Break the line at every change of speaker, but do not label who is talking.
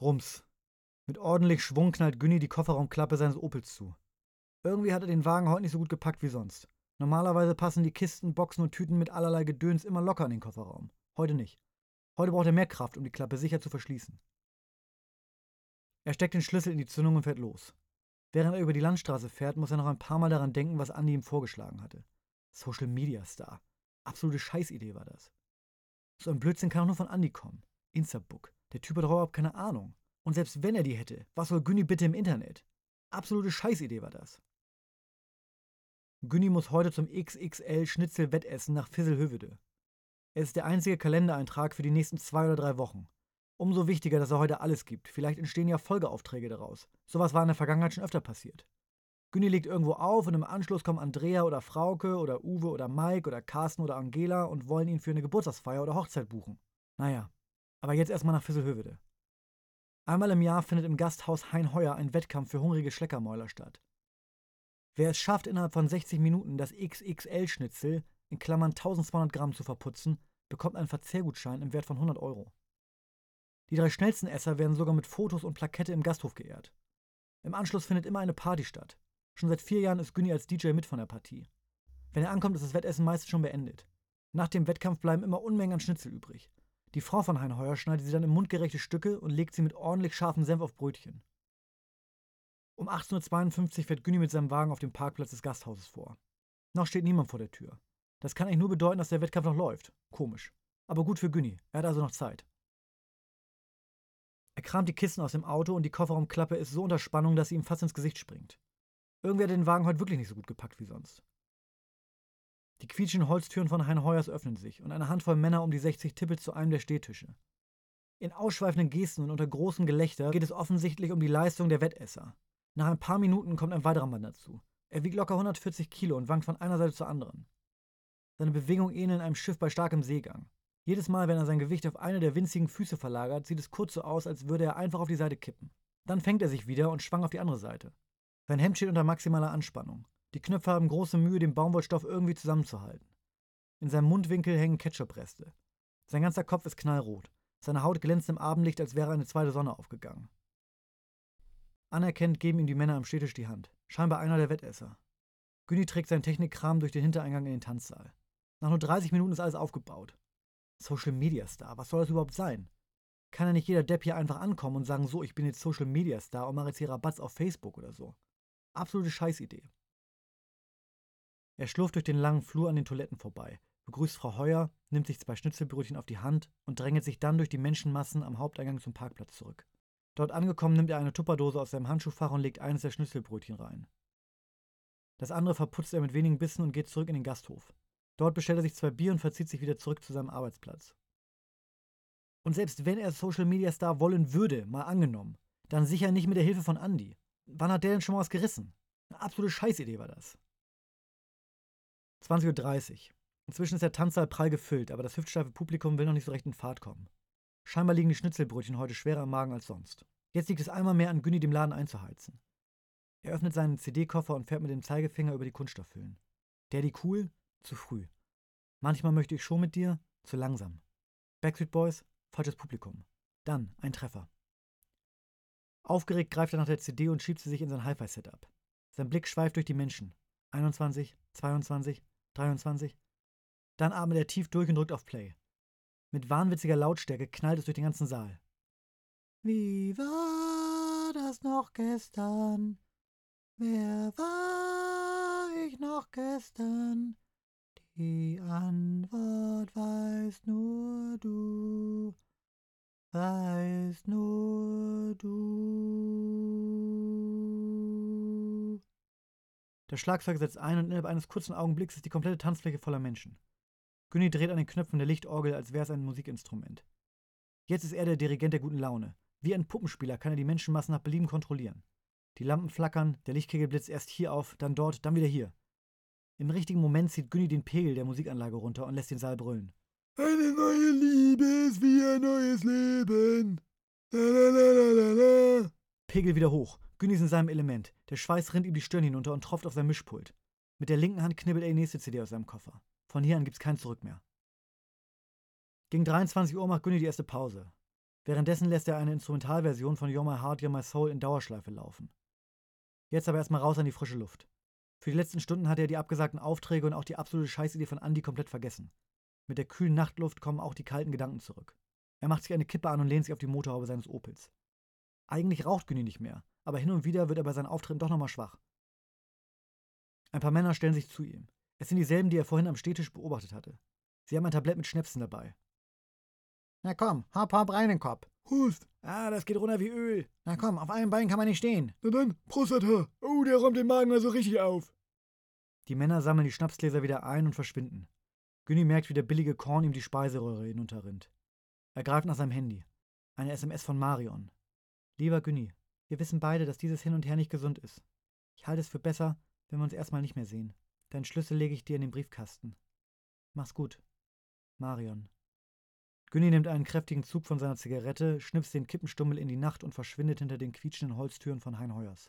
Rums. Mit ordentlich Schwung knallt Günni die Kofferraumklappe seines Opels zu. Irgendwie hat er den Wagen heute nicht so gut gepackt wie sonst. Normalerweise passen die Kisten, Boxen und Tüten mit allerlei Gedöns immer locker in den Kofferraum. Heute nicht. Heute braucht er mehr Kraft, um die Klappe sicher zu verschließen. Er steckt den Schlüssel in die Zündung und fährt los. Während er über die Landstraße fährt, muss er noch ein paar Mal daran denken, was Andy ihm vorgeschlagen hatte. Social Media Star. Absolute Scheißidee war das. So ein Blödsinn kann auch nur von Andy kommen. Instabook. Der Typ hat überhaupt keine Ahnung. Und selbst wenn er die hätte, was soll Günni bitte im Internet? Absolute Scheißidee war das. Günni muss heute zum XXL Schnitzel-Wettessen nach Fisselhövede. Es ist der einzige Kalendereintrag für die nächsten zwei oder drei Wochen. Umso wichtiger, dass er heute alles gibt. Vielleicht entstehen ja Folgeaufträge daraus. Sowas war in der Vergangenheit schon öfter passiert. Günni legt irgendwo auf und im Anschluss kommen Andrea oder Frauke oder Uwe oder Mike oder Carsten oder Angela und wollen ihn für eine Geburtstagsfeier oder Hochzeit buchen. Naja, aber jetzt erstmal nach Fisselhövede. Einmal im Jahr findet im Gasthaus Hein Heuer ein Wettkampf für hungrige Schleckermäuler statt. Wer es schafft, innerhalb von 60 Minuten das XXL-Schnitzel in Klammern 1200 Gramm zu verputzen, bekommt einen Verzehrgutschein im Wert von 100 Euro. Die drei schnellsten Esser werden sogar mit Fotos und Plakette im Gasthof geehrt. Im Anschluss findet immer eine Party statt. Schon seit vier Jahren ist Günni als DJ mit von der Partie. Wenn er ankommt, ist das Wettessen meist schon beendet. Nach dem Wettkampf bleiben immer Unmengen an Schnitzel übrig. Die Frau von Heinheuer schneidet sie dann in mundgerechte Stücke und legt sie mit ordentlich scharfem Senf auf Brötchen. Um 18.52 Uhr fährt Günni mit seinem Wagen auf dem Parkplatz des Gasthauses vor. Noch steht niemand vor der Tür. Das kann eigentlich nur bedeuten, dass der Wettkampf noch läuft. Komisch. Aber gut für Günni. Er hat also noch Zeit. Er kramt die Kisten aus dem Auto und die Kofferraumklappe ist so unter Spannung, dass sie ihm fast ins Gesicht springt. Irgendwer hat den Wagen heute wirklich nicht so gut gepackt wie sonst. Die quietschenden Holztüren von Hein Heuers öffnen sich und eine Handvoll Männer um die 60 tippelt zu einem der Stehtische. In ausschweifenden Gesten und unter großem Gelächter geht es offensichtlich um die Leistung der Wettesser. Nach ein paar Minuten kommt ein weiterer Mann dazu. Er wiegt locker 140 Kilo und wankt von einer Seite zur anderen. Seine Bewegungen ähneln einem Schiff bei starkem Seegang. Jedes Mal, wenn er sein Gewicht auf eine der winzigen Füße verlagert, sieht es kurz so aus, als würde er einfach auf die Seite kippen. Dann fängt er sich wieder und schwang auf die andere Seite. Sein Hemd steht unter maximaler Anspannung. Die Knöpfe haben große Mühe, den Baumwollstoff irgendwie zusammenzuhalten. In seinem Mundwinkel hängen Ketchupreste. Sein ganzer Kopf ist knallrot. Seine Haut glänzt im Abendlicht, als wäre eine zweite Sonne aufgegangen. Anerkennt geben ihm die Männer am Städtisch die Hand. Scheinbar einer der Wettesser. Günni trägt seinen Technikkram durch den Hintereingang in den Tanzsaal. Nach nur 30 Minuten ist alles aufgebaut. Social Media Star, was soll das überhaupt sein? Kann ja nicht jeder Depp hier einfach ankommen und sagen, so, ich bin jetzt Social Media Star und mache jetzt hier Rabatz auf Facebook oder so. Absolute Scheißidee. Er schlurft durch den langen Flur an den Toiletten vorbei, begrüßt Frau Heuer, nimmt sich zwei Schnitzelbrötchen auf die Hand und drängelt sich dann durch die Menschenmassen am Haupteingang zum Parkplatz zurück. Dort angekommen nimmt er eine Tupperdose aus seinem Handschuhfach und legt eines der Schnitzelbrötchen rein. Das andere verputzt er mit wenigen Bissen und geht zurück in den Gasthof. Dort bestellt er sich zwei Bier und verzieht sich wieder zurück zu seinem Arbeitsplatz. Und selbst wenn er Social Media Star wollen würde, mal angenommen, dann sicher nicht mit der Hilfe von Andy. Wann hat der denn schon mal was gerissen? Eine absolute Scheißidee war das. 20.30 Uhr. Inzwischen ist der Tanzsaal prall gefüllt, aber das hüftsteife Publikum will noch nicht so recht in Fahrt kommen. Scheinbar liegen die Schnitzelbrötchen heute schwerer im Magen als sonst. Jetzt liegt es einmal mehr an Günni, dem Laden einzuheizen. Er öffnet seinen CD-Koffer und fährt mit dem Zeigefinger über die Kunststoffhüllen. Daddy cool, zu früh. Manchmal möchte ich schon mit dir, zu langsam. Backstreet Boys, falsches Publikum. Dann ein Treffer. Aufgeregt greift er nach der CD und schiebt sie sich in sein Hi-Fi-Setup. Sein Blick schweift durch die Menschen. 21, 22, 23. Dann atmet er tief durch und drückt auf Play. Mit wahnwitziger Lautstärke knallt es durch den ganzen Saal. Wie war das noch gestern? Wer war ich noch gestern? Die Antwort weißt nur du, weißt Der Schlagzeug setzt ein und innerhalb eines kurzen Augenblicks ist die komplette Tanzfläche voller Menschen. Günni dreht an den Knöpfen der Lichtorgel, als wäre es ein Musikinstrument. Jetzt ist er der Dirigent der guten Laune. Wie ein Puppenspieler kann er die Menschenmassen nach Belieben kontrollieren. Die Lampen flackern, der Lichtkegel blitzt erst hier auf, dann dort, dann wieder hier. Im richtigen Moment zieht Günni den Pegel der Musikanlage runter und lässt den Saal brüllen. Eine neue Liebe ist wie ein neues Leben. Lalalala. Pegel wieder hoch. Günni ist in seinem Element. Der Schweiß rinnt ihm die Stirn hinunter und tropft auf sein Mischpult. Mit der linken Hand knibbelt er die nächste CD aus seinem Koffer. Von hier an gibt's kein Zurück mehr. Gegen 23 Uhr macht Günni die erste Pause. Währenddessen lässt er eine Instrumentalversion von You're My Heart, You're My Soul in Dauerschleife laufen. Jetzt aber erstmal raus an die frische Luft. Für die letzten Stunden hat er die abgesagten Aufträge und auch die absolute Scheißidee von Andy komplett vergessen. Mit der kühlen Nachtluft kommen auch die kalten Gedanken zurück. Er macht sich eine Kippe an und lehnt sich auf die Motorhaube seines Opels. Eigentlich raucht Günni nicht mehr, aber hin und wieder wird er bei seinen Auftritten doch nochmal schwach. Ein paar Männer stellen sich zu ihm. Es sind dieselben, die er vorhin am Stehtisch beobachtet hatte. Sie haben ein Tablett mit Schnäpsen dabei.
Na komm, hop, hop rein in den Kopf.
Hust. Ah, das geht runter wie Öl.
Na komm, auf einem Bein kann man nicht stehen.
Na dann, Prostata. Oh, der räumt den Magen also richtig auf. Die Männer sammeln die Schnapsgläser wieder ein und verschwinden. Günni merkt, wie der billige Korn ihm die Speiseröhre hinunterrinnt. Er greift nach seinem Handy. Eine SMS von Marion. Lieber Günni, wir wissen beide, dass dieses Hin und Her nicht gesund ist. Ich halte es für besser, wenn wir uns erstmal nicht mehr sehen. Deinen Schlüssel lege ich dir in den Briefkasten. Mach's gut. Marion. Günni nimmt einen kräftigen Zug von seiner Zigarette, schnipst den Kippenstummel in die Nacht und verschwindet hinter den quietschenden Holztüren von Hein Heuers.